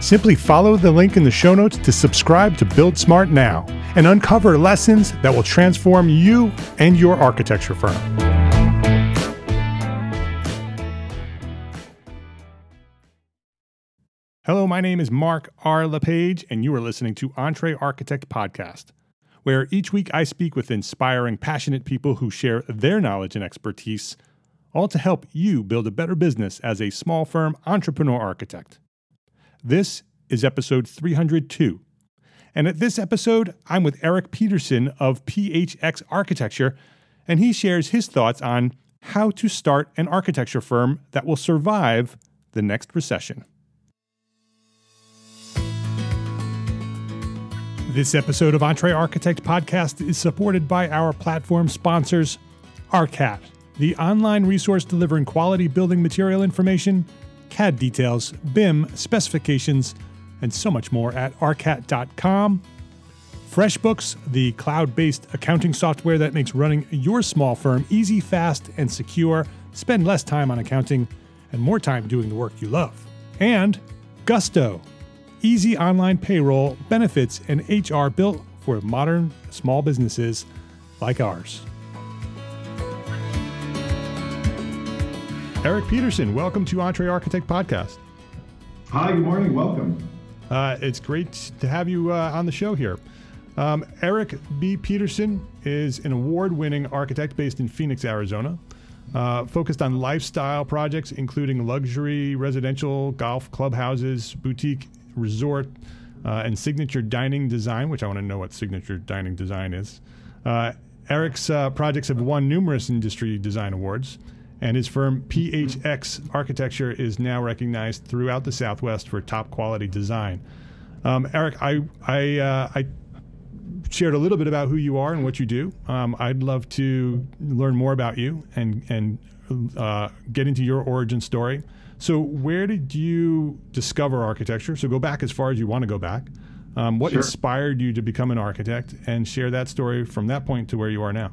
Simply follow the link in the show notes to subscribe to Build Smart now and uncover lessons that will transform you and your architecture firm. Hello, my name is Mark R. LePage, and you are listening to Entre Architect Podcast, where each week I speak with inspiring, passionate people who share their knowledge and expertise, all to help you build a better business as a small firm entrepreneur architect. This is episode 302. And at this episode, I'm with Eric Peterson of PHX Architecture, and he shares his thoughts on how to start an architecture firm that will survive the next recession. This episode of Entre Architect Podcast is supported by our platform sponsors, ARCAT, the online resource delivering quality building material information, CAD details, BIM specifications, and so much more at arcat.com. FreshBooks, the cloud based accounting software that makes running your small firm easy, fast, and secure. Spend less time on accounting and more time doing the work you love. And Gusto, easy online payroll, benefits, and HR built for modern small businesses like ours. Eric Peterson, welcome to Entre Architect Podcast. Hi, good morning. Welcome. Uh, it's great to have you uh, on the show here. Um, Eric B. Peterson is an award winning architect based in Phoenix, Arizona, uh, focused on lifestyle projects, including luxury residential, golf clubhouses, boutique resort, uh, and signature dining design, which I want to know what signature dining design is. Uh, Eric's uh, projects have won numerous industry design awards and his firm PHX Architecture is now recognized throughout the Southwest for top quality design. Um, Eric, I I, uh, I shared a little bit about who you are and what you do. Um, I'd love to learn more about you and and uh, get into your origin story. So, where did you discover architecture? So, go back as far as you want to go back. Um, what sure. inspired you to become an architect, and share that story from that point to where you are now.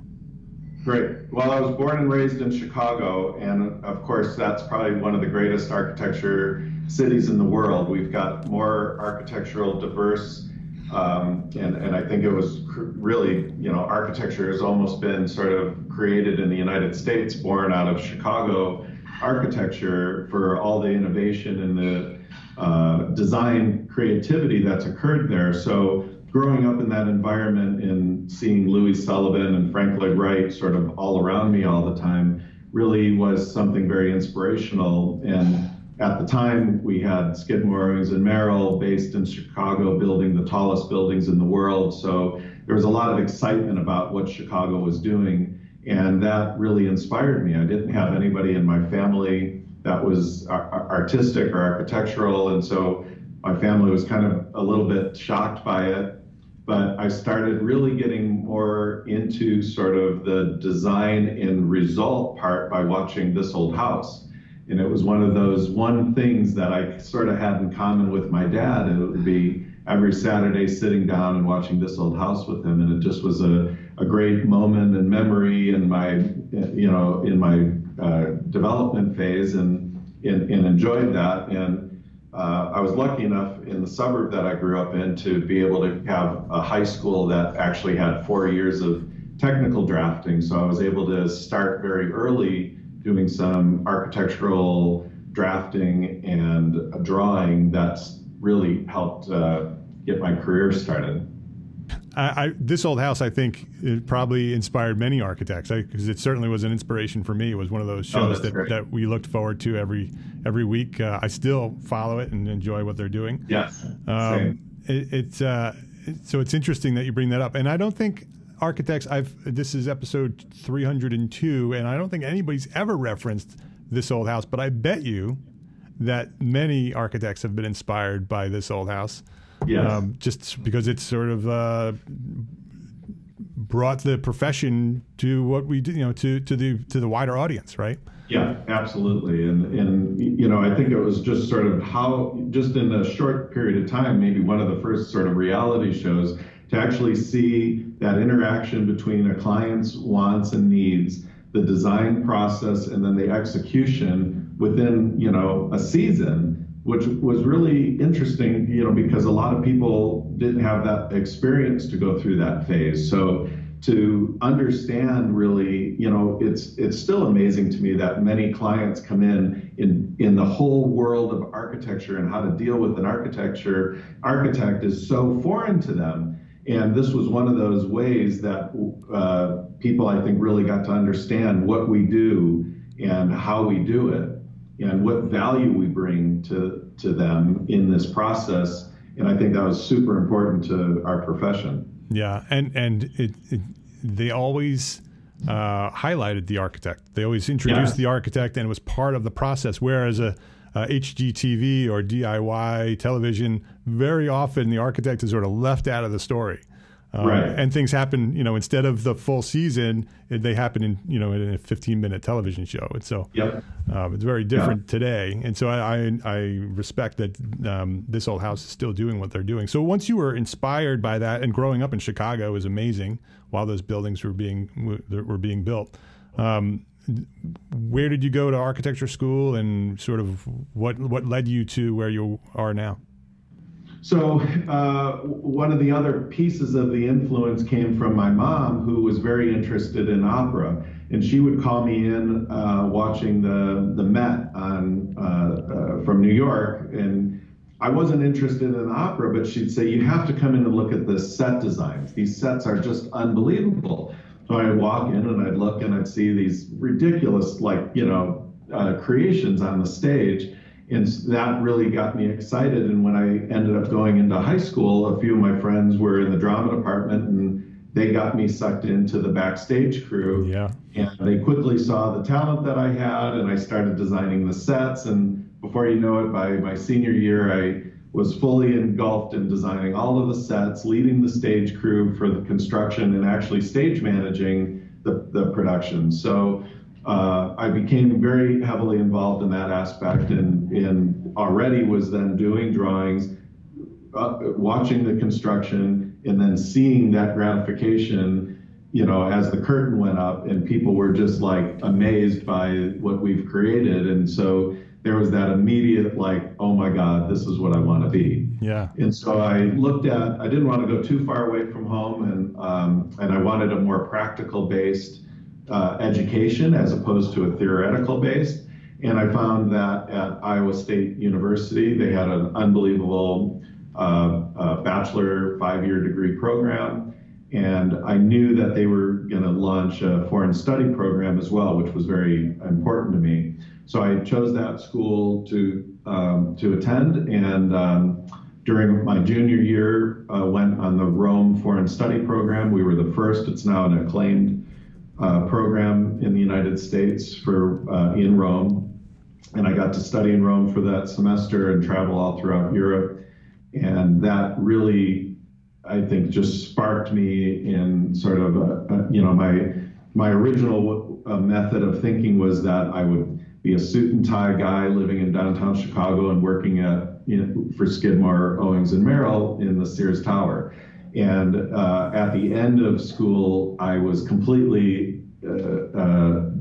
Great. Well, I was born and raised in Chicago, and of course, that's probably one of the greatest architecture cities in the world. We've got more architectural diverse, um, and, and I think it was really, you know, architecture has almost been sort of created in the United States, born out of Chicago architecture for all the innovation and the uh, design creativity that's occurred there. So growing up in that environment seeing Louis Sullivan and Frank Lloyd Wright sort of all around me all the time really was something very inspirational. And at the time, we had Skidmore, Owings and Merrill based in Chicago, building the tallest buildings in the world. So there was a lot of excitement about what Chicago was doing. And that really inspired me. I didn't have anybody in my family that was artistic or architectural. And so my family was kind of a little bit shocked by it. But I started really getting more into sort of the design and result part by watching This Old House. And it was one of those one things that I sort of had in common with my dad. It would be every Saturday sitting down and watching This Old House with him. And it just was a, a great moment and memory in my, you know, in my uh, development phase and, and, and enjoyed that. And uh, I was lucky enough in the suburb that I grew up in to be able to have a high school that actually had four years of technical drafting. So I was able to start very early doing some architectural drafting and drawing that's really helped uh, get my career started. I, I, this old house, I think, it probably inspired many architects because it certainly was an inspiration for me. It was one of those oh, shows oh, that, that we looked forward to every every week. Uh, I still follow it and enjoy what they're doing. Yes, um, it, it's uh, so it's interesting that you bring that up, and I don't think architects. I've this is episode 302, and I don't think anybody's ever referenced this old house, but I bet you that many architects have been inspired by this old house. Yes. Um, just because it's sort of uh, brought the profession to what we do, you know, to, to the to the wider audience, right? Yeah, absolutely. And and you know, I think it was just sort of how just in a short period of time, maybe one of the first sort of reality shows to actually see that interaction between a client's wants and needs, the design process, and then the execution within you know a season which was really interesting, you know, because a lot of people didn't have that experience to go through that phase. So to understand really, you know, it's it's still amazing to me that many clients come in in in the whole world of architecture and how to deal with an architecture architect is so foreign to them. And this was one of those ways that uh, people, I think, really got to understand what we do and how we do it and what value we bring to, to them in this process. And I think that was super important to our profession. Yeah, and and it, it they always uh, highlighted the architect. They always introduced yeah. the architect, and it was part of the process. Whereas a, a HGTV or DIY television, very often the architect is sort of left out of the story. Um, right. And things happen, you know, instead of the full season, they happen in, you know, in a 15 minute television show. And so yep. um, it's very different yeah. today. And so I, I, I respect that um, this old house is still doing what they're doing. So once you were inspired by that and growing up in Chicago was amazing while those buildings were being, were being built. Um, where did you go to architecture school and sort of what, what led you to where you are now? So uh, one of the other pieces of the influence came from my mom, who was very interested in opera, and she would call me in uh, watching the the Met on uh, uh, from New York, and I wasn't interested in opera, but she'd say you have to come in and look at the set designs. These sets are just unbelievable. So I'd walk in and I'd look and I'd see these ridiculous, like you know, uh, creations on the stage and that really got me excited. And when I ended up going into high school, a few of my friends were in the drama department and they got me sucked into the backstage crew. Yeah. And they quickly saw the talent that I had and I started designing the sets. And before you know it, by my senior year, I was fully engulfed in designing all of the sets, leading the stage crew for the construction and actually stage managing the, the production. So uh, I became very heavily involved in that aspect and, and already was then doing drawings, uh, watching the construction, and then seeing that gratification, you know, as the curtain went up and people were just like amazed by what we've created. And so there was that immediate like, oh my God, this is what I want to be. Yeah. And so I looked at, I didn't want to go too far away from home and, um, and I wanted a more practical based uh, education as opposed to a theoretical base. And I found that at Iowa State University, they had an unbelievable uh, uh, bachelor five year degree program. And I knew that they were going to launch a foreign study program as well, which was very important to me. So I chose that school to um, to attend, and um, during my junior year, uh, went on the Rome Foreign Study Program. We were the first. It's now an acclaimed uh, program in the United States for uh, in Rome, and I got to study in Rome for that semester and travel all throughout Europe. And that really, I think, just sparked me in sort of, a, a, you know, my my original uh, method of thinking was that I would be a suit and tie guy living in downtown Chicago and working at you know, for Skidmore, Owings and Merrill in the Sears Tower. And uh, at the end of school, I was completely uh, uh,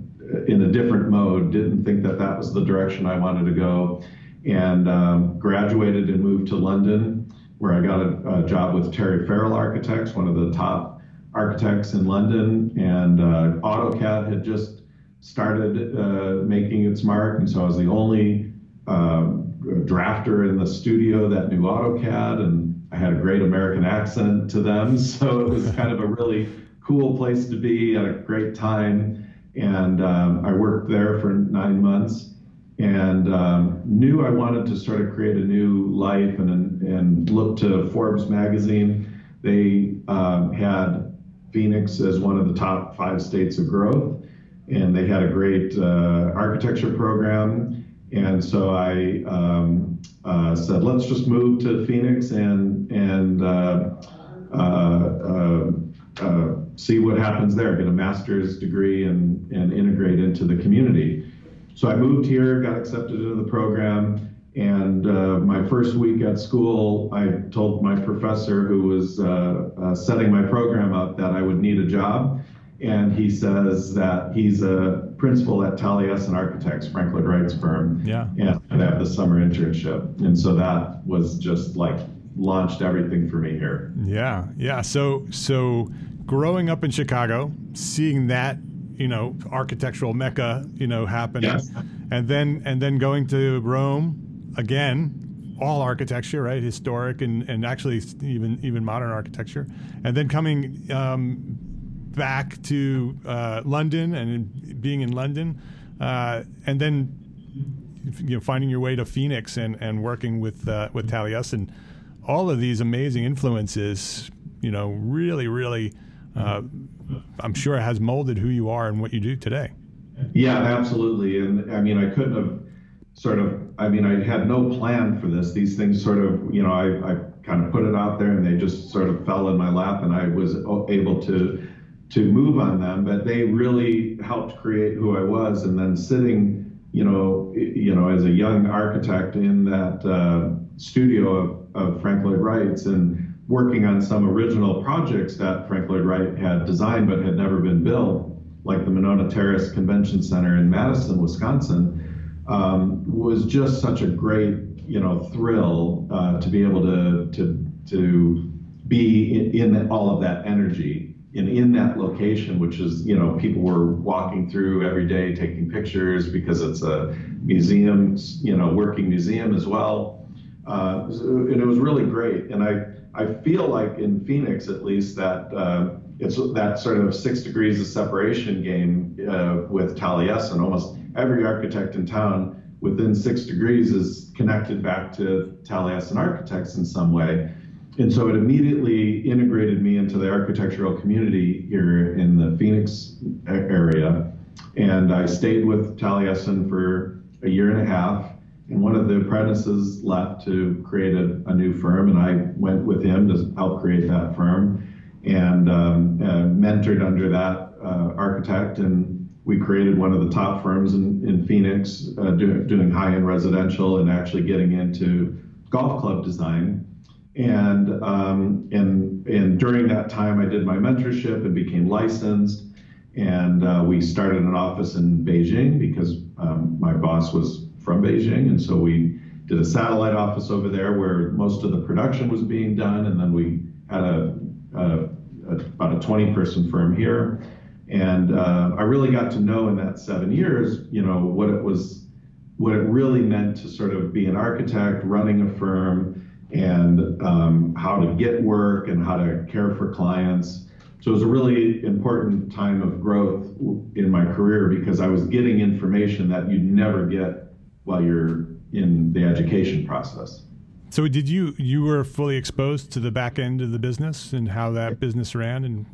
in a different mode. Didn't think that that was the direction I wanted to go, and um, graduated and moved to London, where I got a, a, job with Terry Farrell Architects, one of the top architects in London, and uh, AutoCAD had just started uh, making its mark, and so I was the only um, drafter in the studio that knew AutoCAD, and I had a great American accent to them, so it was kind of a really cool place to be at a great time. And um, I worked there for nine months and um, knew I wanted to sort of create a new life and, and look to Forbes magazine. They um, had Phoenix as one of the top five states of growth, and they had a great uh, architecture program. And so I um, uh, said, let's just move to Phoenix and and uh, uh, uh see what happens there, get a master's degree and, and integrate into the community. So I moved here, got accepted into the program, and uh, my first week at school, I told my professor who was uh, uh, setting my program up that I would need a job. And he says that he's a principal at Taliesin Architects, Frank Lloyd Wright's firm. Yeah. And I have the summer internship. And so that was just like launched everything for me here. Yeah. Yeah. So, so growing up in Chicago, seeing that you know architectural mecca you know happening, yes. and then and then going to Rome again, all architecture, right, historic and and actually even even modern architecture, and then coming um, back to uh, London and being in London, uh, and then you know finding your way to Phoenix and and working with uh, with Taliesin, all of these amazing influences, you know, really really uh, I'm sure has molded who you are and what you do today. Yeah, absolutely. And I mean, I couldn't have sort of, I mean, I had no plan for this. These things sort of, you know, I, I kind of put it out there and they just sort of fell in my lap and I was able to to move on them, but they really helped create who I was. And then sitting, you know, you know, as a young architect in that uh, studio of, of Frank Lloyd Wright's and working on some original projects that Frank Lloyd Wright had designed but had never been built, like the Monona Terrace Convention Center in Madison, Wisconsin, um, was just such a great, you know, thrill uh, to be able to to to be in, in all of that energy and in that location, which is, you know, people were walking through every day taking pictures because it's a museum, you know, working museum as well. Uh, and it was really great. And I, I feel like in Phoenix, at least, that uh, it's that sort of six degrees of separation game uh, with Taliesin. Almost every architect in town within six degrees is connected back to Taliesin architects in some way. And so it immediately integrated me into the architectural community here in the Phoenix area. And I stayed with Taliesin for a year and a half and one of the apprentices left to create a, a, new firm, and I went with him to help create that firm and um, uh, mentored under that uh, architect. And we created one of the top firms in, in Phoenix uh, do, doing high end residential and actually getting into golf club design. And, um, and, and during that time, I did my mentorship and became licensed. And uh, we started an office in Beijing because um, my boss was from Beijing. And so we did a satellite office over there where most of the production was being done. And then we had a, a, a about a 20 person firm here. And uh, I really got to know in that seven years, you know, what it was, what it really meant to sort of be an architect running a firm and um, how to get work and how to care for clients. So it was a really important time of growth in my career because I was getting information that you'd never get while you're in the education process. So did you you were fully exposed to the back end of the business and how that business ran and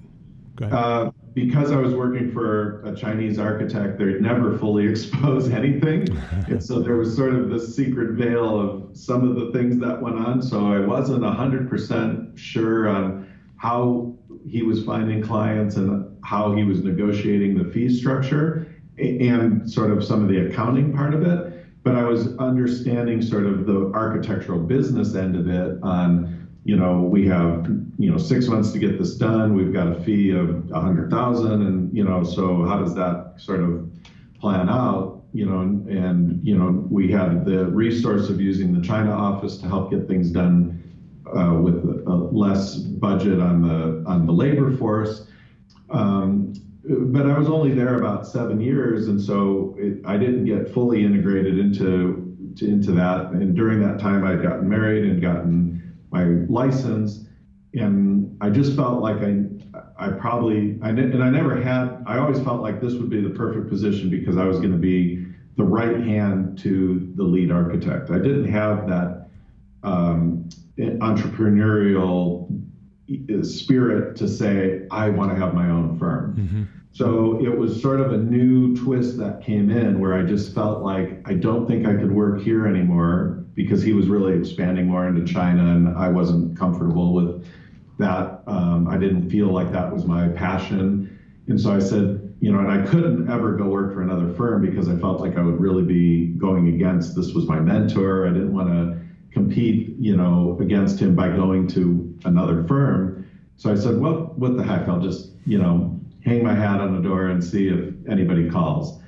uh, because I was working for a Chinese architect, they'd never fully expose anything. and so there was sort of this secret veil of some of the things that went on. So I wasn't 100% sure on how he was finding clients and how he was negotiating the fee structure and sort of some of the accounting part of it. But I was understanding sort of the architectural business end of it on you know, we have, you know, six months to get this done. We've got a fee of a hundred thousand, and you know, so how does that sort of plan out? You know, and, and you know, we had the resource of using the China office to help get things done uh, with less budget on the on the labor force. Um, but I was only there about seven years, and so it, I didn't get fully integrated into to, into that. And during that time, I'd gotten married and gotten my license, and I just felt like I I probably I and I never had I always felt like this would be the perfect position because I was going to be the right hand to the lead architect. I didn't have that um, entrepreneurial spirit to say I want to have my own firm. Mm-hmm. So it was sort of a new twist that came in where I just felt like I don't think I could work here anymore because he was really expanding more into China and I wasn't comfortable with that. Um, I didn't feel like that was my passion. And so I said, you know, and I couldn't ever go work for another firm because I felt like I would really be going against this was my mentor. I didn't want to compete, you know, against him by going to another firm. So I said, well, what the heck? I'll just, you know, hang my hat on the door and see if anybody calls.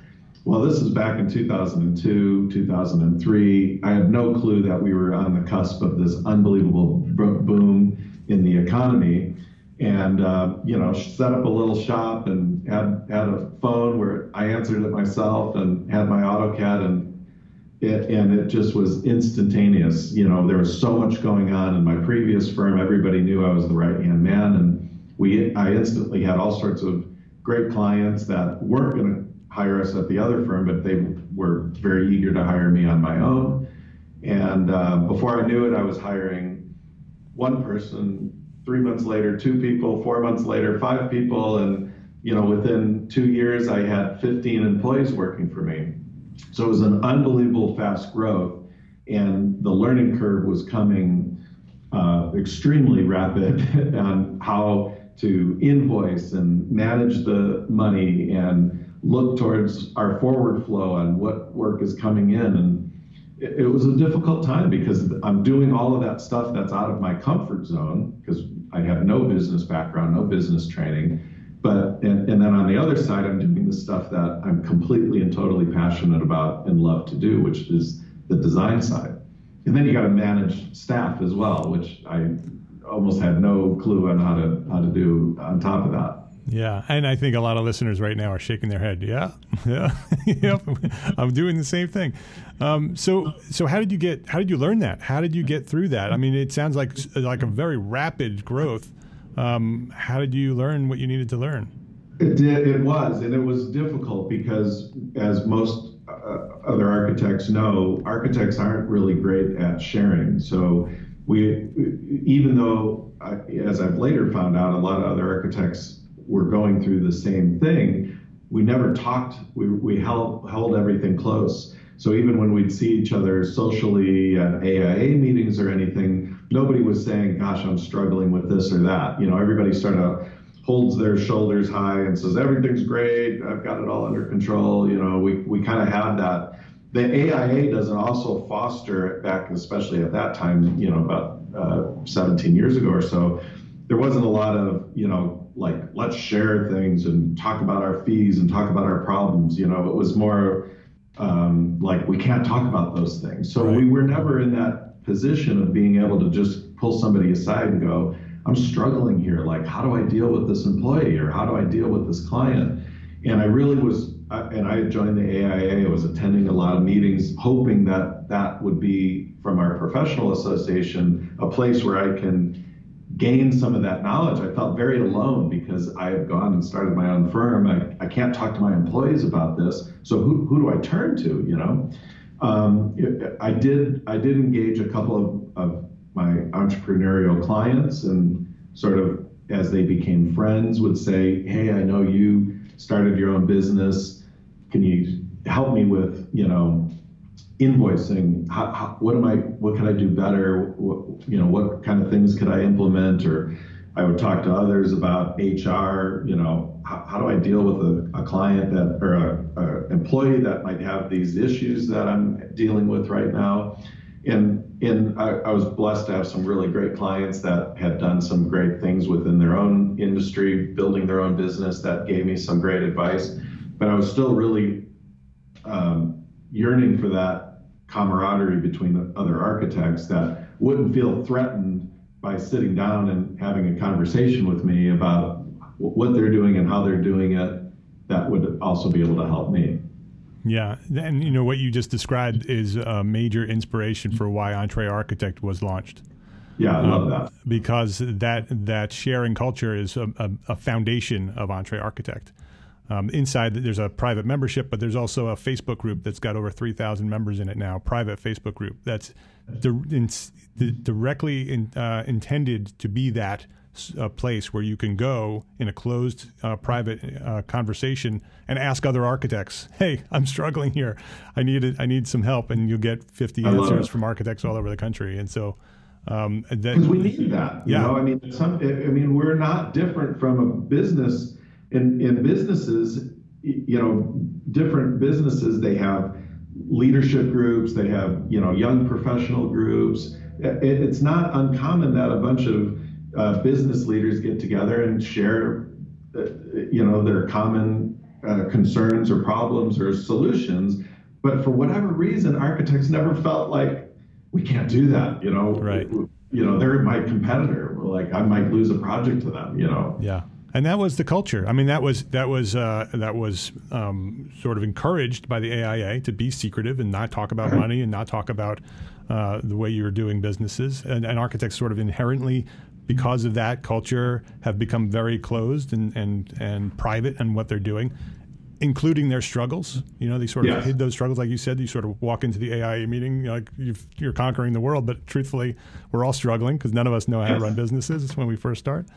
Well, this is back in 2002, 2003. I had no clue that we were on the cusp of this unbelievable boom in the economy. And, uh, you know, set up a little shop and had, had a phone where I answered it myself and had my AutoCAD and it, and it just was instantaneous. You know, there was so much going on in my previous firm. Everybody knew I was the right hand man. And we, I instantly had all sorts of great clients that weren't going to hire us at the other firm, but they were very eager to hire me on my own. And uh, before I knew it, I was hiring one person. Three months later, two people. Four months later, five people. And you know, within two years, I had 15 employees working for me. So it was an unbelievable fast growth, and the learning curve was coming uh, extremely rapid on how to invoice and manage the money and look towards our forward flow and what work is coming in. And it, was a difficult time because I'm doing all of that stuff that's out of my comfort zone because I have no business background, no business training. But and, and then on the other side, I'm doing the stuff that I'm completely and totally passionate about and love to do, which is the design side. And then you got to manage staff as well, which I almost had no clue on how to how to do on top of that. Yeah, and I think a lot of listeners right now are shaking their head. Yeah, yeah, yep. I'm doing the same thing. Um, so, so how did you get? How did you learn that? How did you get through that? I mean, it sounds like like a very rapid growth. Um, how did you learn what you needed to learn? It did. It was, and it was difficult because, as most uh, other architects know, architects aren't really great at sharing. So, we, even though, as I've later found out, a lot of other architects were going through the same thing, we never talked, we, we held, held everything close. So even when we'd see each other socially at AIA meetings or anything, nobody was saying, gosh, I'm struggling with this or that. You know, everybody sort of holds their shoulders high and says, everything's great, I've got it all under control. You know, we, we kind of had that. The AIA doesn't also foster back, especially at that time, you know, about uh, 17 years ago or so, there wasn't a lot of, you know, like let's share things and talk about our fees and talk about our problems. You know, it was more um, like we can't talk about those things. So right. we were never in that position of being able to just pull somebody aside and go, I'm struggling here. Like, how do I deal with this employee or how do I deal with this client? And I really was, and I joined the AIA. I was attending a lot of meetings, hoping that that would be from our professional association a place where I can gain some of that knowledge. I felt very alone because I had gone and started my own firm. I, I can't talk to my employees about this. So who, who do I turn to, you know? Um, I did I did engage a couple of, of my entrepreneurial clients and sort of as they became friends, would say, Hey, I know you started your own business. Can you help me with, you know, invoicing? How, how, what am I, what can I do better? What, you know, what kind of things could I implement? Or I would talk to others about HR, you know, how, how do I deal with a, a client that, or a, a employee that might have these issues that I'm dealing with right now? and and I, I, was blessed to have some really great clients that had done some great things within their own industry, building their own business that gave me some great advice. But I was still really um, yearning for that camaraderie between other architects that wouldn't feel threatened by sitting down and having a conversation with me about what they're doing and how they're doing it. That would also be able to help me. Yeah, and you know what you just described is a major inspiration for why Entre Architect was launched. Yeah, I love um, that because that that sharing culture is a, a, a foundation of Entre Architect. Um, inside, there's a private membership, but there's also a Facebook group that's got over 3,000 members in it now. Private Facebook group that's di- in, di- directly in, uh, intended to be that a place where you can go in a closed uh, private uh, conversation and ask other architects, "Hey, I'm struggling here. I need I need some help," and you'll get 50 answers from architects all over the country. And so, um, because we need that. yeah, know? I mean, some, I mean, we're not different from a business. In in businesses, you know, different businesses they have leadership groups, they have you know young professional groups. It, it's not uncommon that a bunch of uh, business leaders get together and share, uh, you know, their common uh, concerns or problems or solutions. But for whatever reason, architects never felt like we can't do that. You know, right? You know, they're my competitor. Like I might lose a project to them. You know. Yeah and that was the culture. I mean, that was that was uh, that was um, sort of encouraged by the AIA to be secretive and not talk about money and not talk about uh, the way you were doing businesses. And, and, architects sort of inherently because of that culture have become very closed and, and, and private in what they're doing including their struggles. You know, they sort of yes. hid those struggles, like you said. You sort of walk into the AIA meeting like you are conquering the world, but truthfully, we're all struggling because none of us know how yes. to run businesses. When we first start,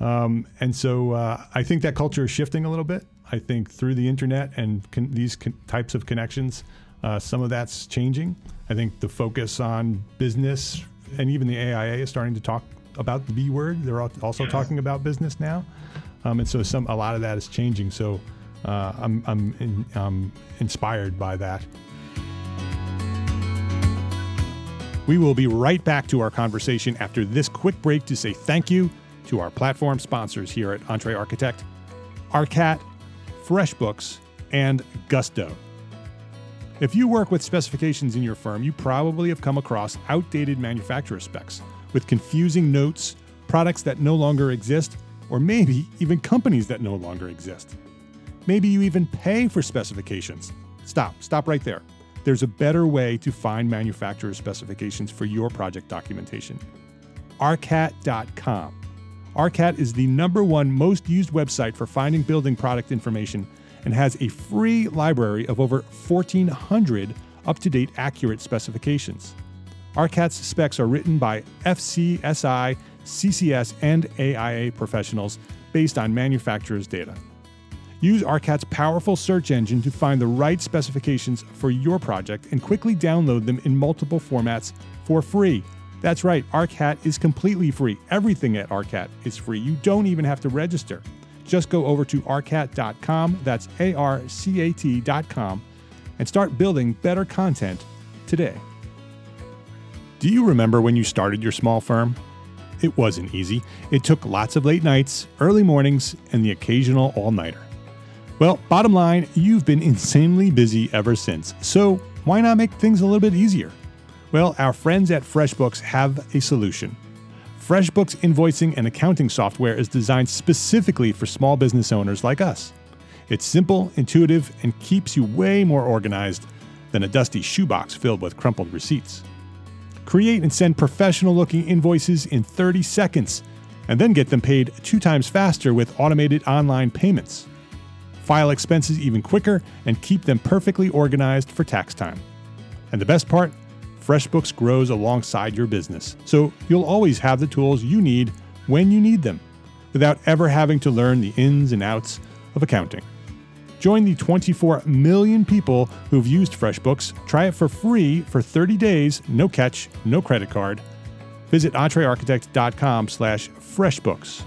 um, and so uh, I think that culture is shifting a little bit. I think through the internet and con- these con- types of connections, uh, some of that's changing. I think the focus on business and even the AIA is starting to talk about the B word. They're also talking about business now, um, and so some a lot of that is changing. So uh, I'm I'm, in, I'm inspired by that. We will be right back to our conversation after this quick break to say thank you to our platform sponsors here at Entre Architect, ARCAT, FreshBooks, and Gusto. If you work with specifications in your firm, you probably have come across outdated manufacturer specs with confusing notes, products that no longer exist, or maybe even companies that no longer exist. Maybe you even pay for specifications. Stop, stop right there. There's a better way to find manufacturer specifications for your project documentation. ARCAT.com. ARCAT is the number one most used website for finding building product information and has a free library of over 1,400 up to date accurate specifications. ARCAT's specs are written by FCSI, CCS, and AIA professionals based on manufacturer's data. Use ARCAT's powerful search engine to find the right specifications for your project and quickly download them in multiple formats for free. That's right, ARCAT is completely free. Everything at ARCAT is free. You don't even have to register. Just go over to arcat.com, that's A R C A T.com, and start building better content today. Do you remember when you started your small firm? It wasn't easy. It took lots of late nights, early mornings, and the occasional all nighter. Well, bottom line, you've been insanely busy ever since. So, why not make things a little bit easier? Well, our friends at FreshBooks have a solution. FreshBooks invoicing and accounting software is designed specifically for small business owners like us. It's simple, intuitive, and keeps you way more organized than a dusty shoebox filled with crumpled receipts. Create and send professional looking invoices in 30 seconds, and then get them paid two times faster with automated online payments. File expenses even quicker and keep them perfectly organized for tax time. And the best part? FreshBooks grows alongside your business, so you'll always have the tools you need when you need them. without ever having to learn the ins and outs of accounting. Join the 24 million people who've used FreshBooks. Try it for free for 30 days, no catch, no credit card. Visit entrearchitect.com slash freshbooks.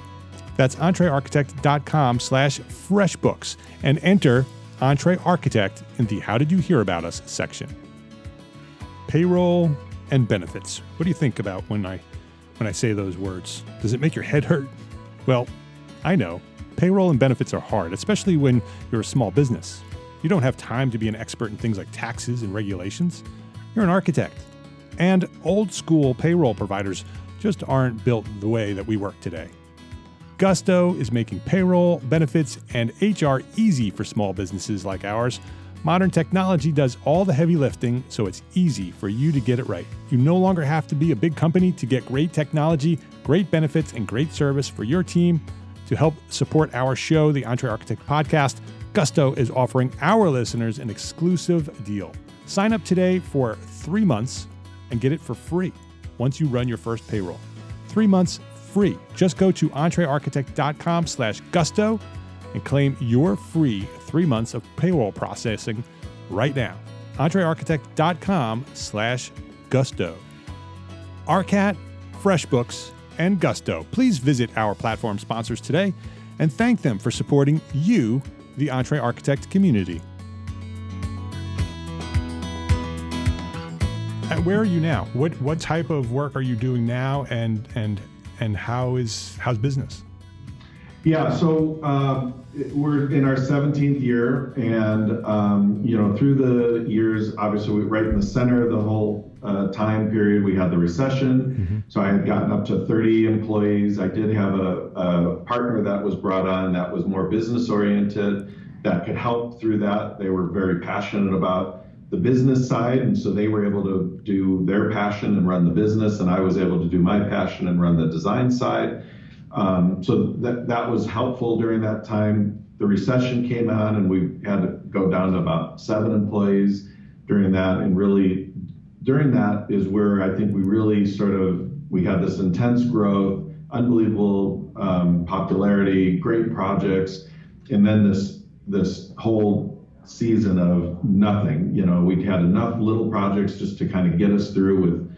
That's entrearchitect.com slash freshbooks and enter Entre Architect in the How Did You Hear About Us section. Payroll and benefits. What do you think about when I when I say those words? Does it make your head hurt? Well, I know. Payroll and benefits are hard, especially when you're a small business. You don't have time to be an expert in things like taxes and regulations. You're an architect. And old school payroll providers just aren't built the way that we work today. Gusto is making payroll, benefits, and HR easy for small businesses like ours. Modern technology does all the heavy lifting, so it's easy for you to get it right. You no longer have to be a big company to get great technology, great benefits, and great service for your team. To help support our show, the Entre Architect Podcast, Gusto is offering our listeners an exclusive deal. Sign up today for three months and get it for free once you run your first payroll. Three months free. Just go to entrearchitect.com slash gusto and claim your free three months of payroll processing right now. entrearchitect.com slash gusto. ARCAT, FreshBooks, and Gusto. Please visit our platform sponsors today and thank them for supporting you, the Entre Architect community. Uh, where are you now? What what type of work are you doing now, and and and how is how's business? Yeah, so um, we're in our 17th year, and um, you know, through the years, obviously, we, right in the center of the whole uh, time period, we had the recession. Mm-hmm. So I had gotten up to 30 employees. I did have a, a partner that was brought on that was more business oriented, that could help through that. They were very passionate about the business side, and so they were able to do their passion and run the business, and I was able to do my passion and run the design side. Um, so that, that was helpful during that time. The recession came on and we had to go down to about seven employees during that. And really, during that is where I think we really sort of, we had this intense growth, unbelievable um, popularity, great projects, and then this, this whole season of nothing. You know, we'd had enough little projects just to kind of get us through with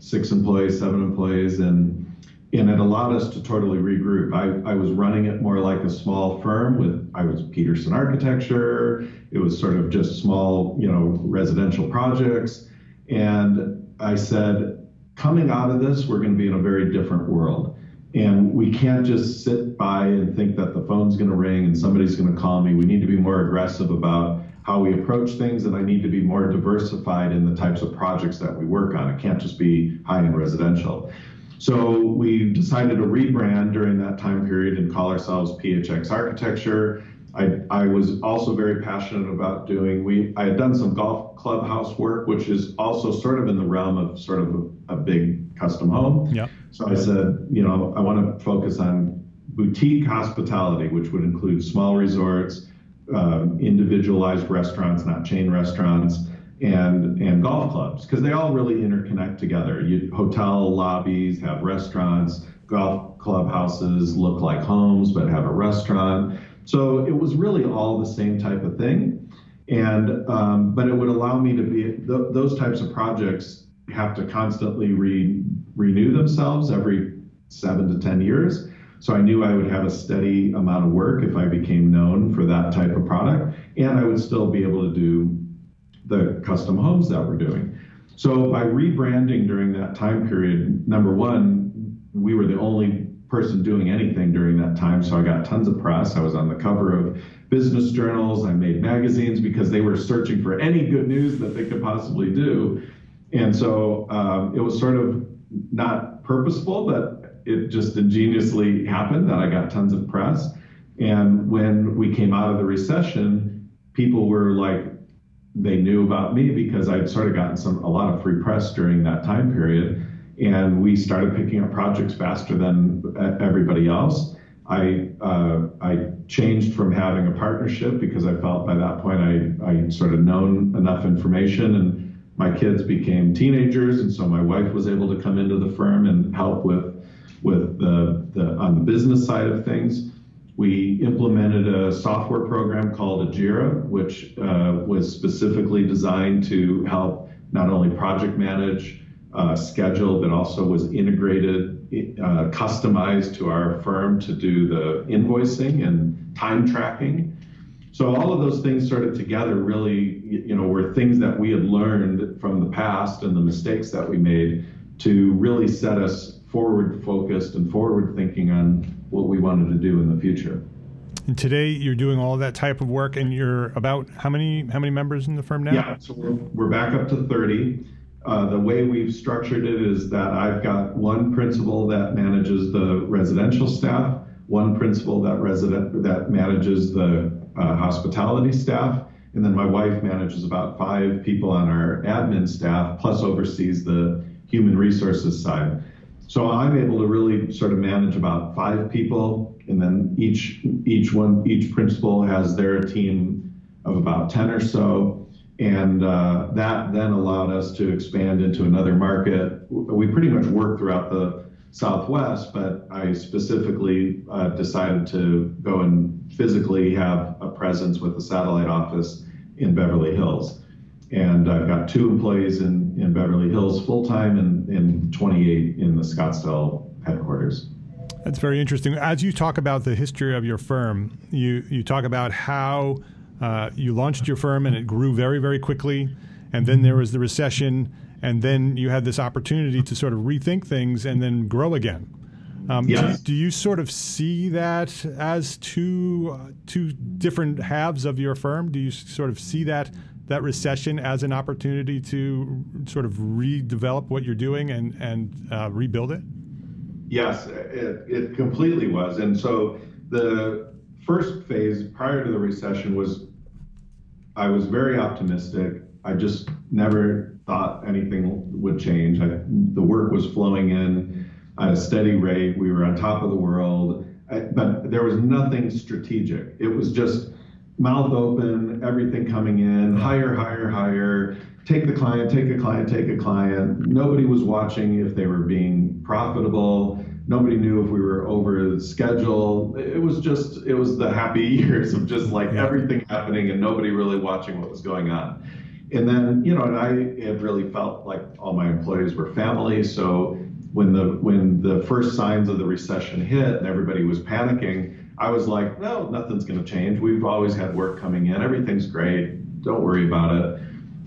six employees, seven employees, and and it allowed us to totally regroup. I, I was running it more like a small firm with I was Peterson Architecture. It was sort of just small, you know, residential projects. And I said, coming out of this, we're going to be in a very different world. And we can't just sit by and think that the phone's going to ring and somebody's going to call me. We need to be more aggressive about how we approach things, and I need to be more diversified in the types of projects that we work on. It can't just be high end residential. So we decided to rebrand during that time period and call ourselves PHX Architecture. I, I was also very passionate about doing we I had done some golf clubhouse work, which is also sort of in the realm of sort of a, a big custom home. Yeah. So I said, you know, I want to focus on boutique hospitality, which would include small resorts, um, individualized restaurants, not chain restaurants, and and golf clubs because they all really interconnect together. You, hotel lobbies have restaurants, golf clubhouses look like homes but have a restaurant. So it was really all the same type of thing, and um, but it would allow me to be th- those types of projects have to constantly re- renew themselves every seven to ten years. So I knew I would have a steady amount of work if I became known for that type of product, and I would still be able to do the custom homes that we're doing. So by rebranding during that time period, number one, we were the only person doing anything during that time. So I got tons of press. I was on the cover of business journals. I made magazines because they were searching for any good news that they could possibly do. And so um, it was sort of not purposeful, but it just ingeniously happened that I got tons of press. And when we came out of the recession, people were like, they knew about me because I'd sort of gotten some a lot of free press during that time period, and we started picking up projects faster than everybody else. I uh, I changed from having a partnership because I felt by that point I I sort of known enough information and my kids became teenagers and so my wife was able to come into the firm and help with with the, the on the business side of things. We implemented a software program called Ajera, which uh, was specifically designed to help not only project manage uh, schedule, but also was integrated, uh, customized to our firm to do the invoicing and time tracking. So all of those things sort of together really, you know, were things that we had learned from the past and the mistakes that we made to really set us forward focused and forward thinking on what we wanted to do in the future. And today you're doing all that type of work, and you're about how many how many members in the firm now? Yeah, so we're, we're back up to 30. Uh, the way we've structured it is that I've got one principal that manages the residential staff, one principal that resident that manages the uh, hospitality staff. And then my wife manages about five people on our admin staff, plus oversees the human resources side. So I'm able to really sort of manage about five people, and then each each one each principal has their team of about ten or so, and uh, that then allowed us to expand into another market. We pretty much work throughout the Southwest, but I specifically uh, decided to go and physically have a presence with the satellite office in Beverly Hills. And I've got two employees in, in Beverly Hills full time and, and 28 in the Scottsdale headquarters. That's very interesting. As you talk about the history of your firm, you, you talk about how uh, you launched your firm and it grew very, very quickly. And then there was the recession and then you had this opportunity to sort of rethink things and then grow again. Um, yes. do, do, you sort of see that as two uh, two different halves of your firm? Do you sort of see that that recession as an opportunity to sort of redevelop what you're doing and and uh, rebuild it? Yes, it, it completely was. And so the first phase prior to the recession was I was very optimistic. I just never thought anything would change. I, the work was flowing in at a steady rate. We were on top of the world, I, but there was nothing strategic. It was just mouth open, everything coming in, higher, higher, higher. Take the client, take a client, take a client. Nobody was watching if they were being profitable. Nobody knew if we were over schedule. It was just, it was the happy years of just like everything happening and nobody really watching what was going on and then you know and i had really felt like all my employees were family so when the when the first signs of the recession hit and everybody was panicking i was like no nothing's going to change. We've always had work coming in. Everything's great. Don't worry about it.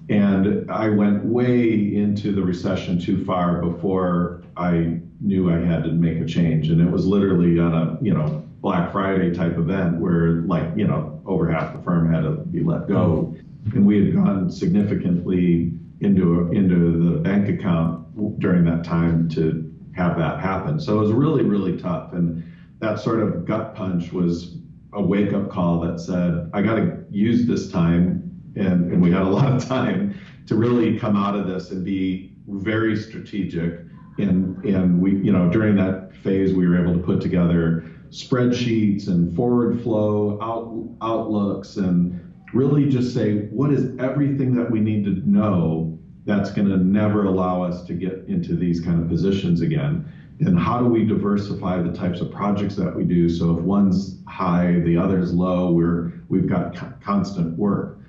And i went way into the recession too far before i knew i had to make a change. And it was literally on a you know black friday type event where like you know over half the firm had to be let go. And we had gone significantly into a, into the bank account during that time to have that happen. So it was really really tough, and that sort of gut punch was a wake up call that said I got to use this time, and, and we had a lot of time to really come out of this and be very strategic. And and we you know during that phase we were able to put together spreadsheets and forward flow out, outlooks and really just say what is everything that we need to know that's going to never allow us to get into these kind of positions again and how do we diversify the types of projects that we do so if one's high the other's low we're we've got constant work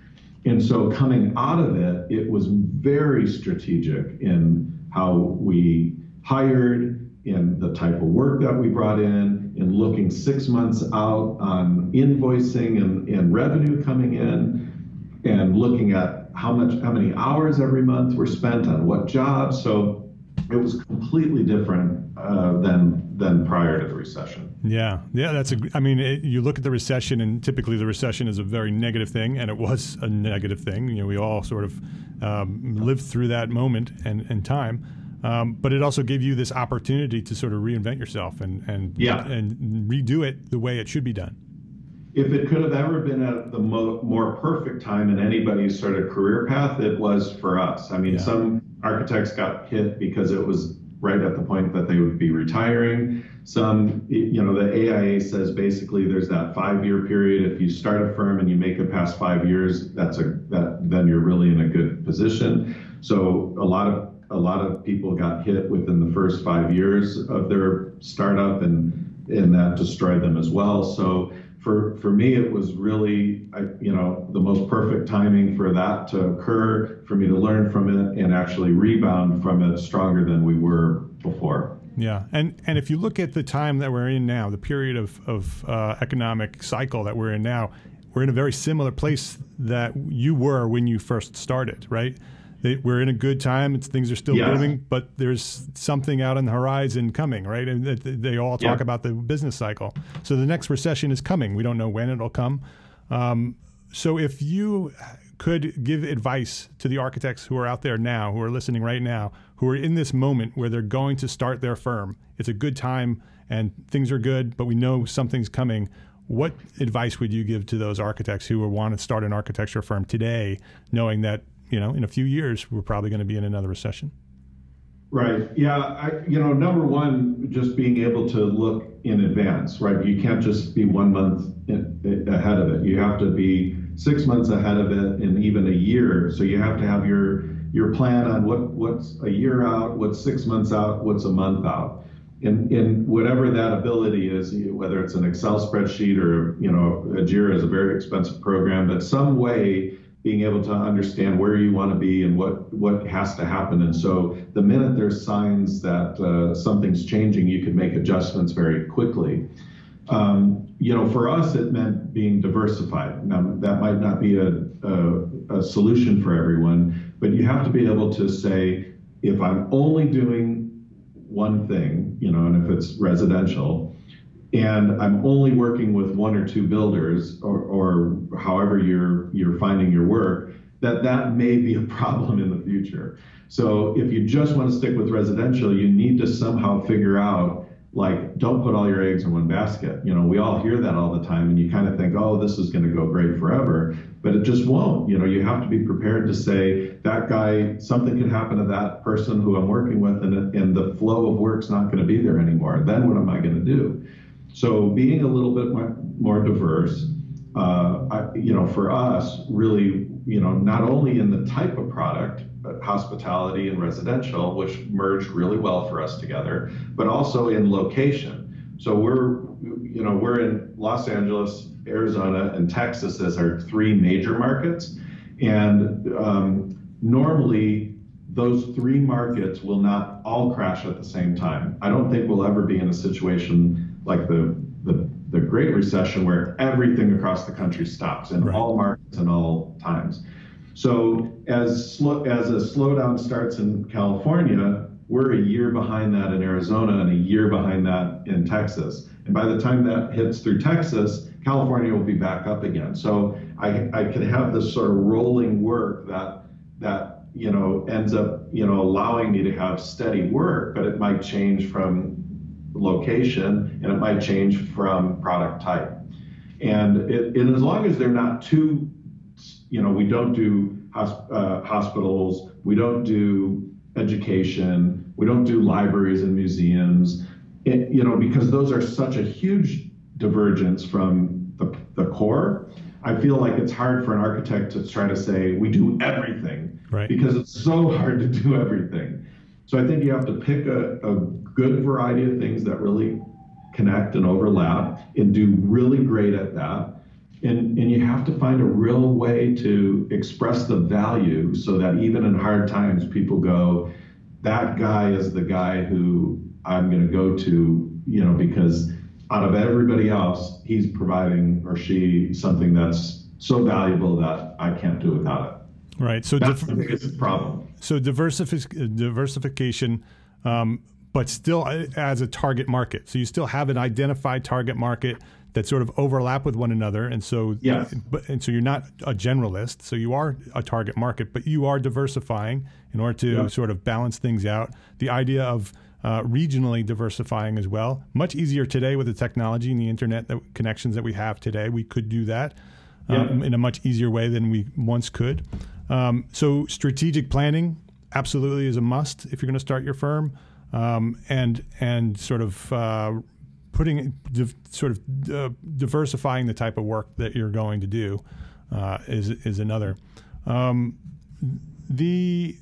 and so coming out of it it was very strategic in how we hired in the type of work that we brought in, in looking six months out on invoicing and, and revenue coming in, and looking at how much how many hours every month were spent on what jobs. So it was completely different uh, than than prior to the recession. Yeah, yeah, that's a. I mean, it, you look at the recession, and typically the recession is a very negative thing, and it was a negative thing. You know, we all sort of um, lived through that moment and, and time. Um, but it also gave you this opportunity to sort of reinvent yourself and and yeah. and redo it the way it should be done. If it could have ever been at the mo- more perfect time in anybody's sort of career path, it was for us. I mean, yeah. some architects got hit because it was right at the point that they would be retiring. Some, you know, the AIA says basically there's that five-year period. If you start a firm and you make it past five years, that's a that then you're really in a good position. So a lot of a lot of people got hit within the first five years of their startup, and and that destroyed them as well. So for for me, it was really I, you know the most perfect timing for that to occur, for me to learn from it and actually rebound from it stronger than we were before. Yeah, and and if you look at the time that we're in now, the period of of uh, economic cycle that we're in now, we're in a very similar place that you were when you first started, right? They, we're in a good time. It's, things are still yes. booming, but there's something out on the horizon coming, right? And they all talk yeah. about the business cycle. So the next recession is coming. We don't know when it'll come. Um, so if you could give advice to the architects who are out there now, who are listening right now, who are in this moment where they're going to start their firm, it's a good time and things are good, but we know something's coming. What advice would you give to those architects who want to start an architecture firm today, knowing that you know in a few years we're probably going to be in another recession? Right. Yeah. I, you know, number one, just being able to look in advance, right? You can't just be one month in, ahead of it. You have to be six months ahead of it and even a year. So you have to have your your plan on what what's a year out, what's six months out, what's a month out in, in whatever that ability is, whether it's an Excel spreadsheet or you know Ajera is a very expensive program, but some way being able to understand where you want to be and what what has to happen. And so the minute there's signs that uh, something's changing, you can make adjustments very quickly. Um, you know, for us, it meant being diversified. Now that might not be a, a, a solution for everyone, but you have to be able to say, if I'm only doing one thing, you know, and if it's residential, and I'm only working with one or two builders, or, or however you're you're finding your work, that that may be a problem in the future. So if you just want to stick with residential, you need to somehow figure out like don't put all your eggs in one basket. You know, we all hear that all the time, and you kind of think, oh, this is going to go great forever but it just won't. You know, you have to be prepared to say that guy, something could happen to that person who I'm working with, and, and the flow of work's not going to be there anymore. Then what am I going to do? So being a little bit more, diverse, uh, I, you know, for us, really, you know, not only in the type of product, but hospitality and residential, which merged really well for us together, but also in location. So we're, you know, we're in Los Angeles, Arizona, and Texas as our three major markets. And um, normally, those three markets will not all crash at the same time. I don't think we'll ever be in a situation like the the, the Great Recession where everything across the country stops in right. all markets and all times. So as slow, as a slowdown starts in California, we're a year behind that in Arizona and a year behind that in Texas. And by the time that hits through Texas, California will be back up again. So I, I could have this sort of rolling work that that you know ends up you know allowing me to have steady work, but it might change from location and it might change from product type. And, it, and as long as they're not too, you know, we don't do hosp- uh, hospitals, we don't do education, we don't do libraries and museums, it, you know, because those are such a huge divergence from the, the core, I feel like it's hard for an architect to try to say we do everything right. because it's so hard to do everything. So I think you have to pick a, a good variety of things that really connect and overlap and do really great at that. And, and you have to find a real way to express the value so that even in hard times, people go, that guy is the guy who I'm going to go to, you know, because out of everybody else, he's providing or she something that's so valuable that I can't do without it. Right. So that's the biggest problem. So diversific- diversification, um, but still as a target market. So you still have an identified target market that sort of overlap with one another, and so yes. but, and so you're not a generalist. So you are a target market, but you are diversifying in order to sort of balance things out. The idea of uh, regionally diversifying as well. Much easier today with the technology and the internet that, connections that we have today. We could do that um, yeah. in a much easier way than we once could. Um, so strategic planning absolutely is a must if you're going to start your firm, um, and and sort of uh, putting sort of uh, diversifying the type of work that you're going to do uh, is is another. Um, the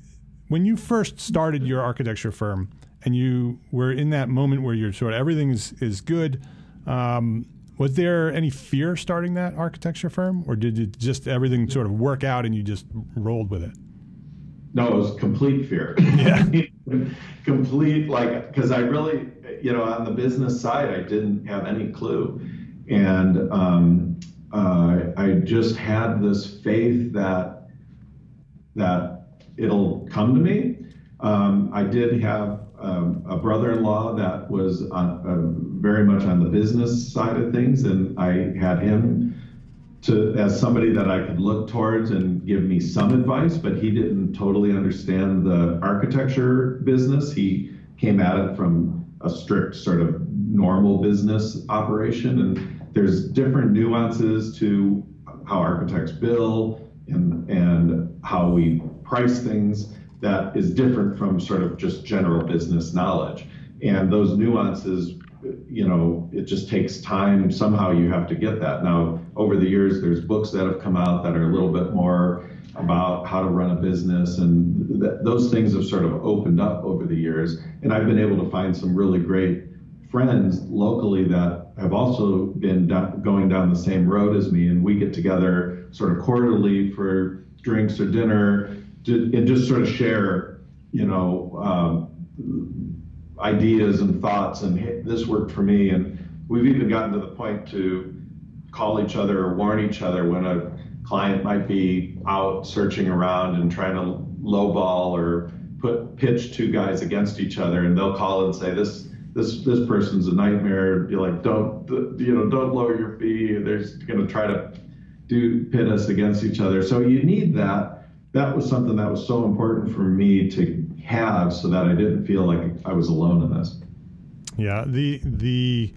when you first started your architecture firm and you were in that moment where you're sort of everything is, is good, um, was there any fear starting that architecture firm, or did it just everything sort of work out and you just rolled with it? No, it was complete fear. Yeah. complete, like, because I really, you know, on the business side, I didn't have any clue. And um, uh, I just had this faith that that it'll come to me. Um, I did have um, a brother-in-law that was on, uh, very much on the business side of things, and I had him to as somebody that I could look towards and give me some advice, but he didn't totally understand the architecture business. He came at it from a strict sort of normal business operation, and there's different nuances to how architects bill and and how we price things that is different from sort of just general business knowledge. And those nuances, you know, it just takes time. Somehow you have to get that. Now, over the years, there's books that have come out that are a little bit more about how to run a business, and th- those things have sort of opened up over the years. And I've been able to find some really great friends locally that have also been do- going down the same road as me, and we get together sort of quarterly for drinks or dinner to, and just sort of share, you know, um, ideas and thoughts. And hey, this worked for me. And we've even gotten to the point to call each other or warn each other when a client might be out searching around and trying to lowball or put pitch two guys against each other, and they'll call and say this this this person's a nightmare. Be like, don't you know, don't lower your fee. They're going to try to do pit us against each other. So you need that that was something that was so important for me to have so that I didn't feel like I was alone in this. Yeah, the the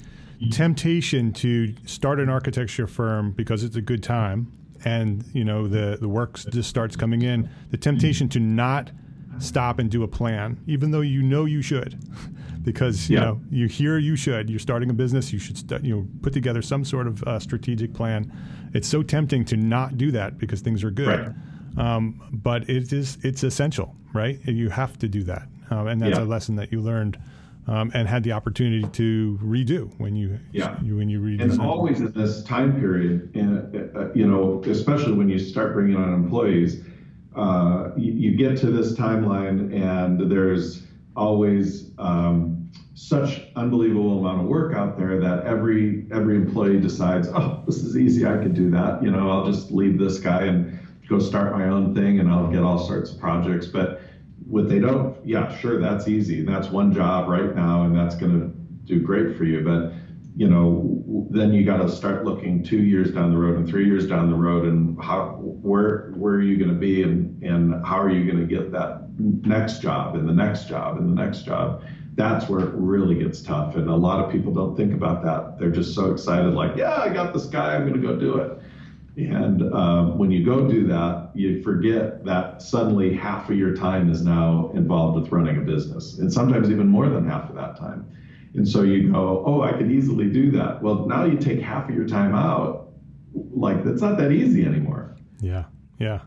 temptation to start an architecture firm because it's a good time and you know the the work just starts coming in, the temptation to not stop and do a plan even though you know you should because you yeah. know you hear you should you're starting a business you should st- you know put together some sort of uh, strategic plan it's so tempting to not do that because things are good right um, but it is it's essential, right? You have to do that, um, and that's yeah. a lesson that you learned um, and had the opportunity to redo when you yeah you, when you redo. And always in this time period, and uh, you know, especially when you start bringing on employees, uh, you, you, get to this timeline, and there's always um, such unbelievable amount of work out there that every every employee decides, oh, this is easy, I could do that. You know, I'll just leave this guy and go start my own thing and I'll get all sorts of projects. But what they don't, yeah, sure, that's easy. That's one job right now, and that's going to do great for you. But you know, then you got to start looking two years down the road and three years down the road, and how where where are you going to be, and and how are you going to get that next job and the next job and the next job. That's where it really gets tough, and a lot of people don't think about that. They're just so excited, like, yeah, I got this guy, I'm going to go do it and uh, when you go do that, you forget that suddenly half of your time is now involved with running a business, and sometimes even more than half of that time. And so you go, oh, I could easily do that. Well, now you take half of your time out. Like that's not that easy anymore. Yeah, yeah.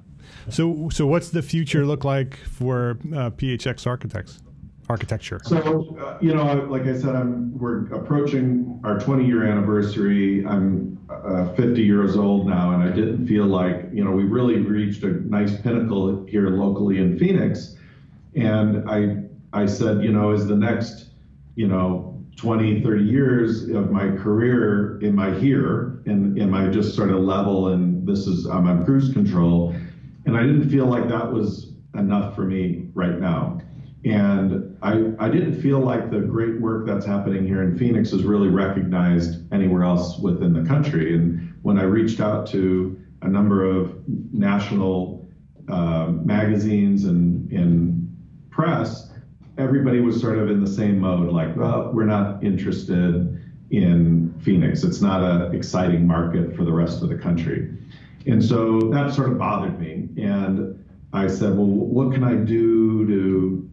So, so what's the future look like for uh, PHX Architects? Architecture? So, uh, you know, like I said, I'm we're approaching our 20 year anniversary. I'm uh, 50 years old now, and I didn't feel like you know we really reached a nice pinnacle here locally in Phoenix. And I I said, you know, is the next you know 20, 30 years of my career in my here and in my just sort of level and this is I'm on cruise control. And I didn't feel like that was enough for me right now. And I, I didn't feel like the great work that's happening here in Phoenix is really recognized anywhere else within the country. And when I reached out to a number of national uh, magazines and, and press, everybody was sort of in the same mode like, well, we're not interested in Phoenix. It's not an exciting market for the rest of the country. And so that sort of bothered me. And I said, well, what can I do to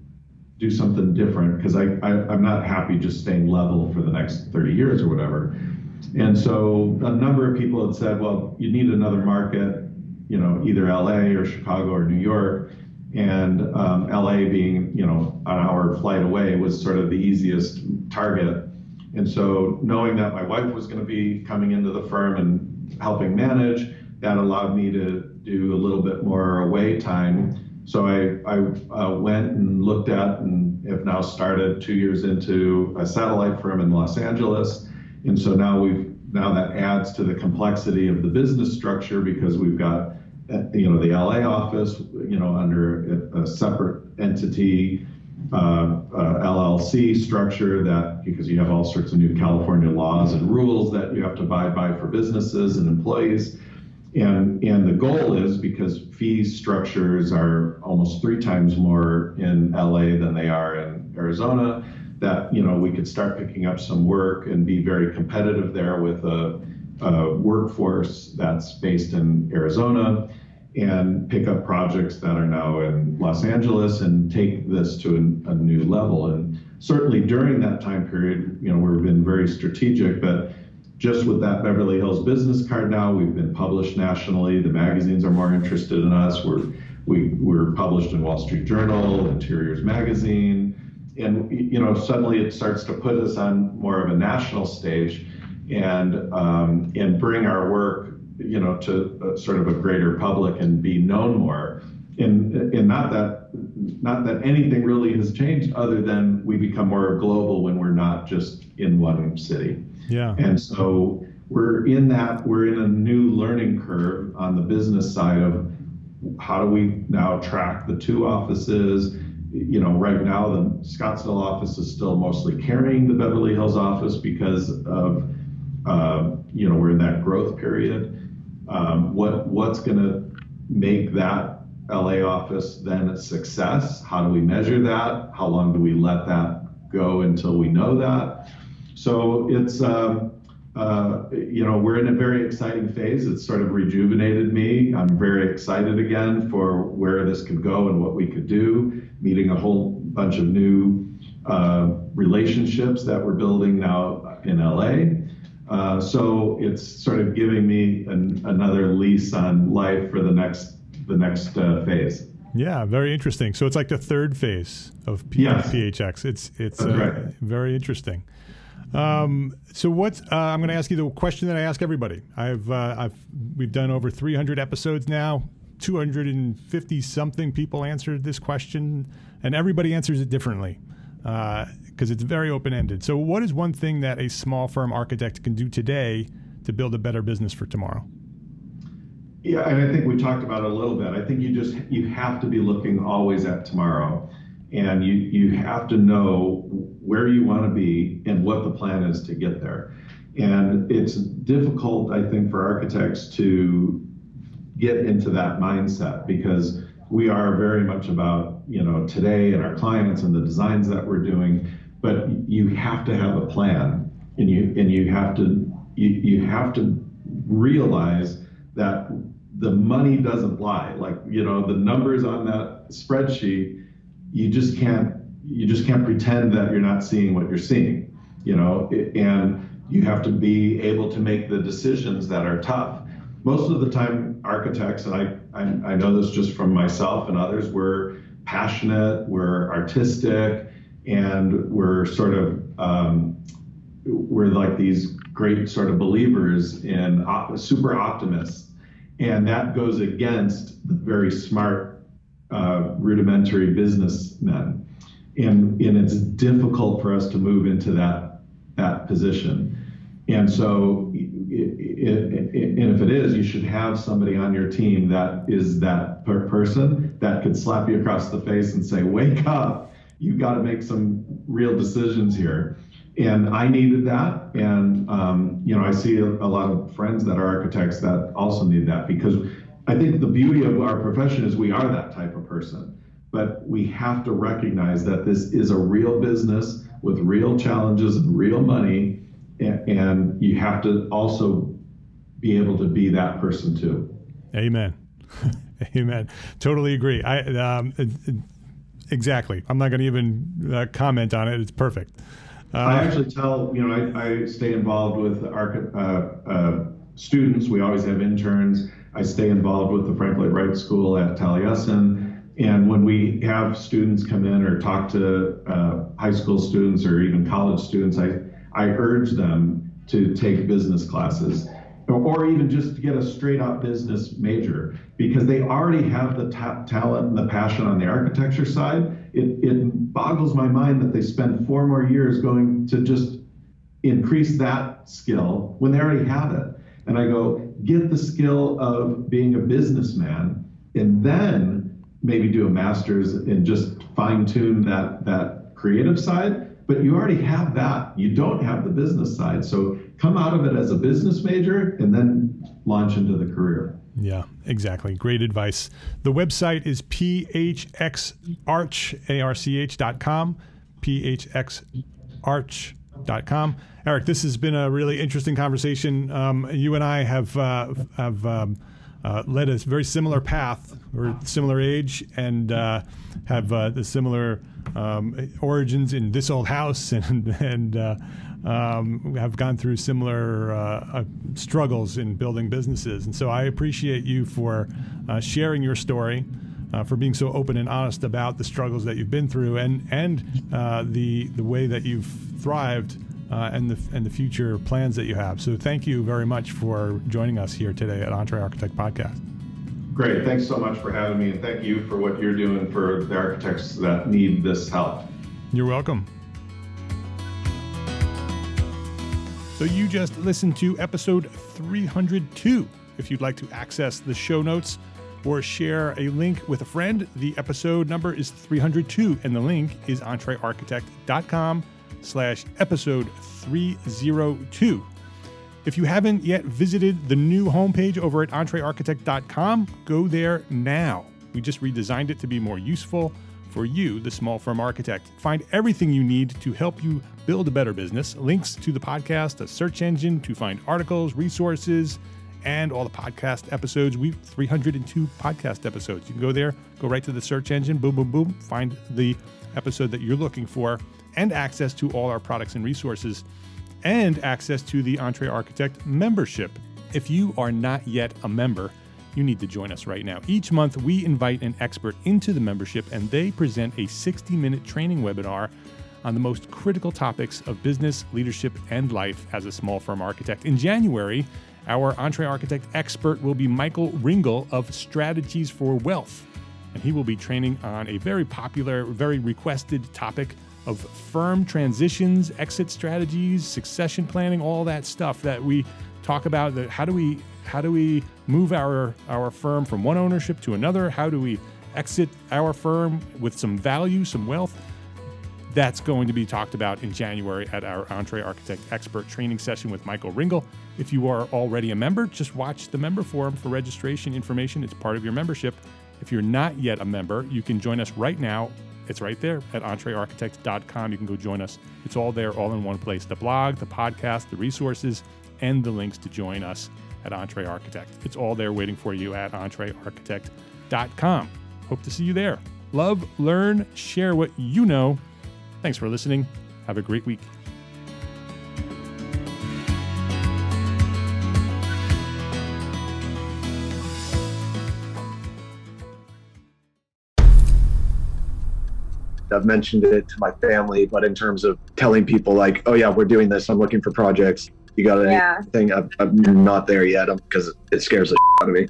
do something different because I, I, am not happy just staying level for the next 30 years or whatever. And so a number of people had said, well, you need another market, you know, either LA or Chicago or New York. and um, LA being you know an hour flight away was sort of the easiest target. And so knowing that my wife was going to be coming into the firm and helping manage, that allowed me to do a little bit more away time. So I, I uh, went and looked at and have now started two years into a satellite firm in Los Angeles. And so now we've now that adds to the complexity of the business structure because we've got uh, you know the LA office you know under a, a separate entity uh, uh, LLC structure that because you have all sorts of new California laws and rules that you have to abide by for businesses and employees. And, and the goal is because fee structures are almost three times more in LA than they are in Arizona, that you know we could start picking up some work and be very competitive there with a, a workforce that's based in Arizona and pick up projects that are now in Los Angeles and take this to a, a new level. And certainly during that time period, you know, we've been very strategic, but just with that Beverly Hills business card now, we've been published nationally. The magazines are more interested in us. We're we, we're published in Wall Street Journal, Interiors Magazine, and you know suddenly it starts to put us on more of a national stage, and um, and bring our work you know, to sort of a greater public and be known more. And, and not that not that anything really has changed other than we become more global when we're not just in one city. Yeah. And so we're in that we're in a new learning curve on the business side of how do we now track the two offices you know right now the scottsdale office is still mostly carrying the beverly hills office because of uh, you know we're in that growth period um, what what's going to make that LA office then a success? How do we measure that? How long do we let that go until we know that? So it's um, uh, you know we're in a very exciting phase. It's sort of rejuvenated me. I'm very excited again for where this could go and what we could do. Meeting a whole bunch of new uh, relationships that we're building now in LA. Uh, so it's sort of giving me an, another lease on life for the next the next uh, phase. Yeah, very interesting. So it's like the third phase of P- yes. PHX. It's it's uh, very interesting. Um, so what uh, I'm going to ask you the question that I ask everybody. I've uh, I've we've done over 300 episodes now. 250 something people answered this question, and everybody answers it differently. Uh, because it's very open ended. So, what is one thing that a small firm architect can do today to build a better business for tomorrow? Yeah, and I think we talked about it a little bit. I think you just you have to be looking always at tomorrow, and you you have to know where you want to be and what the plan is to get there. And it's difficult, I think, for architects to get into that mindset because we are very much about you know today and our clients and the designs that we're doing but you have to have a plan and you and you have to you, you have to realize that the money doesn't lie like you know the numbers on that spreadsheet you just can't you just can't pretend that you're not seeing what you're seeing you know? And you have to be able to make the decisions that are tough. Most of the time architects and I, I, I know this just from myself and others we're passionate we're artistic and we're sort of um, we're like these great sort of believers in op- super optimists, and that goes against the very smart uh, rudimentary businessmen, and and it's difficult for us to move into that that position, and so. It, it, it, and if it is, you should have somebody on your team that is that per- person that could slap you across the face and say, "Wake up! you've got to make some real decisions here. And I needed that. And, um, you know, I see a, a, lot of friends that are architects that also need that because I think the beauty of our profession is we are that type of person. But we have to recognize that this is a real business with real challenges and real money. And, and you have to also be able to be that person too. Amen. Amen. Totally agree. I um, exactly. I'm not going to even uh, comment on it. It's perfect. Uh, I actually tell, you know, I, I stay involved with our uh, uh, students. We always have interns. I stay involved with the Frank Lloyd Wright School at Taliesin. And when we have students come in or talk to uh, high school students or even college students, I, I urge them to take business classes or even just to get a straight up business major because they already have the ta- talent and the passion on the architecture side. It, it boggles my mind that they spend four more years going to just increase that skill when they already have it. And I go, get the skill of being a businessman and then maybe do a master's and just fine tune that, that creative side. But you already have that. You don't have the business side. So come out of it as a business major and then launch into the career. Yeah, exactly. Great advice. The website is phxarchaarch dot com. Eric, this has been a really interesting conversation. Um, you and I have uh, have um, uh, led a very similar path. We're similar age and uh, have uh, the similar um, origins in this old house and and uh, um, have gone through similar uh, struggles in building businesses. And so I appreciate you for sharing your story. Uh, for being so open and honest about the struggles that you've been through and and uh, the the way that you've thrived uh, and the and the future plans that you have. So thank you very much for joining us here today at EntreArchitect Podcast. Great, thanks so much for having me, and thank you for what you're doing for the architects that need this help. You're welcome. So you just listened to episode 302. If you'd like to access the show notes or share a link with a friend, the episode number is 302 and the link is entrearchitect.com slash episode 302. If you haven't yet visited the new homepage over at entrearchitect.com, go there now. We just redesigned it to be more useful for you, the small firm architect. Find everything you need to help you build a better business, links to the podcast, a search engine to find articles, resources, and all the podcast episodes. We 302 podcast episodes. You can go there, go right to the search engine, boom, boom, boom, find the episode that you're looking for, and access to all our products and resources, and access to the EntreArchitect membership. If you are not yet a member, you need to join us right now. Each month, we invite an expert into the membership, and they present a 60 minute training webinar on the most critical topics of business, leadership, and life as a small firm architect. In January, our EntreArchitect expert will be Michael Ringel of Strategies for Wealth, and he will be training on a very popular, very requested topic of firm transitions, exit strategies, succession planning, all that stuff that we talk about. That how do we how do we move our our firm from one ownership to another? How do we exit our firm with some value, some wealth? That's going to be talked about in January at our EntreArchitect Expert Training Session with Michael Ringel. If you are already a member, just watch the member forum for registration information. It's part of your membership. If you're not yet a member, you can join us right now. It's right there at entrearchitect.com. You can go join us. It's all there, all in one place the blog, the podcast, the resources, and the links to join us at EntreArchitect. It's all there waiting for you at entrearchitect.com. Hope to see you there. Love, learn, share what you know. Thanks for listening. Have a great week. I've mentioned it to my family, but in terms of telling people like, oh yeah, we're doing this. I'm looking for projects. You got anything? Yeah. I'm, I'm not there yet because it scares the out of me.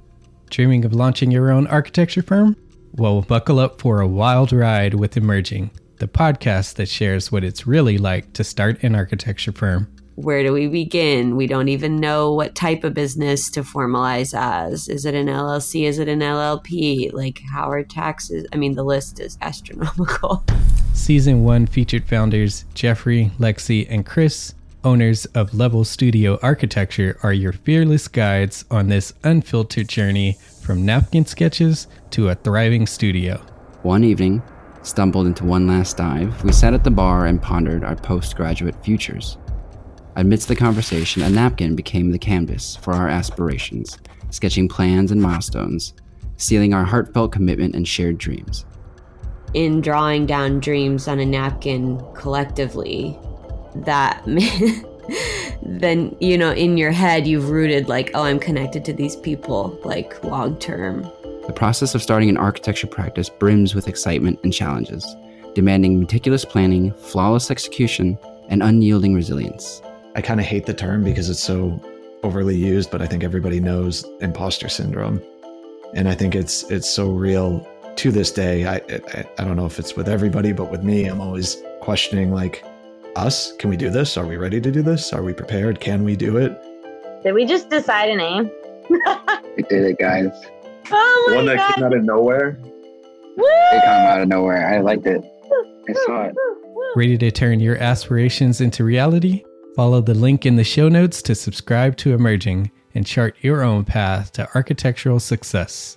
Dreaming of launching your own architecture firm? Well, buckle up for a wild ride with Emerging, the podcast that shares what it's really like to start an architecture firm. Where do we begin? We don't even know what type of business to formalize as. Is it an LLC? Is it an LLP? Like, how are taxes? I mean, the list is astronomical. Season one featured founders Jeffrey, Lexi, and Chris owners of Level Studio Architecture are your fearless guides on this unfiltered journey from napkin sketches to a thriving studio. One evening, stumbled into one last dive, we sat at the bar and pondered our postgraduate futures. Amidst the conversation, a napkin became the canvas for our aspirations, sketching plans and milestones, sealing our heartfelt commitment and shared dreams. In drawing down dreams on a napkin collectively, that then you know in your head you've rooted like oh i'm connected to these people like long term The process of starting an architecture practice brims with excitement and challenges, demanding meticulous planning, flawless execution, and unyielding resilience. I kind of hate the term because it's so overly used, but I think everybody knows imposter syndrome. And I think it's it's so real to this day. I, I I don't know if it's with everybody, but with me, I'm always questioning like us, can we do this? Are we ready to do this? Are we prepared? Can we do it? Did we just decide a name? we did it, guys. Oh my One that god. came out of nowhere. Woo! It came out of nowhere. I liked it. I saw it. Ready to turn your aspirations into reality? Follow the link in the show notes to subscribe to Emerging and chart your own path to architectural success.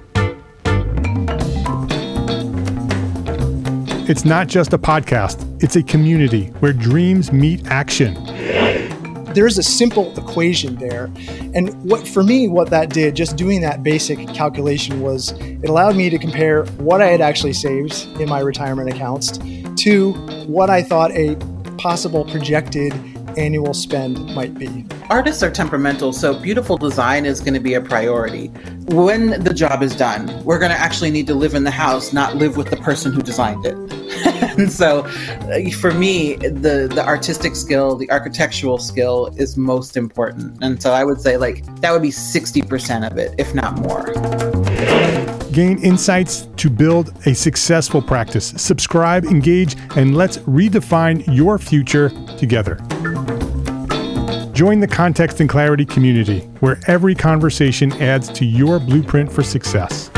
It's not just a podcast, it's a community where dreams meet action. There's a simple equation there. And what for me, what that did, just doing that basic calculation was it allowed me to compare what I had actually saved in my retirement accounts to what I thought a possible projected annual spend might be. Artists are temperamental, so beautiful design is going to be a priority. When the job is done, we're going to actually need to live in the house, not live with the person who designed it. And so uh, for me, the the artistic skill, the architectural skill is most important. And so I would say like that would be 60% of it, if not more. Gain insights to build a successful practice. Subscribe, engage, and let's redefine your future together. Join the Context and Clarity community, where every conversation adds to your blueprint for success.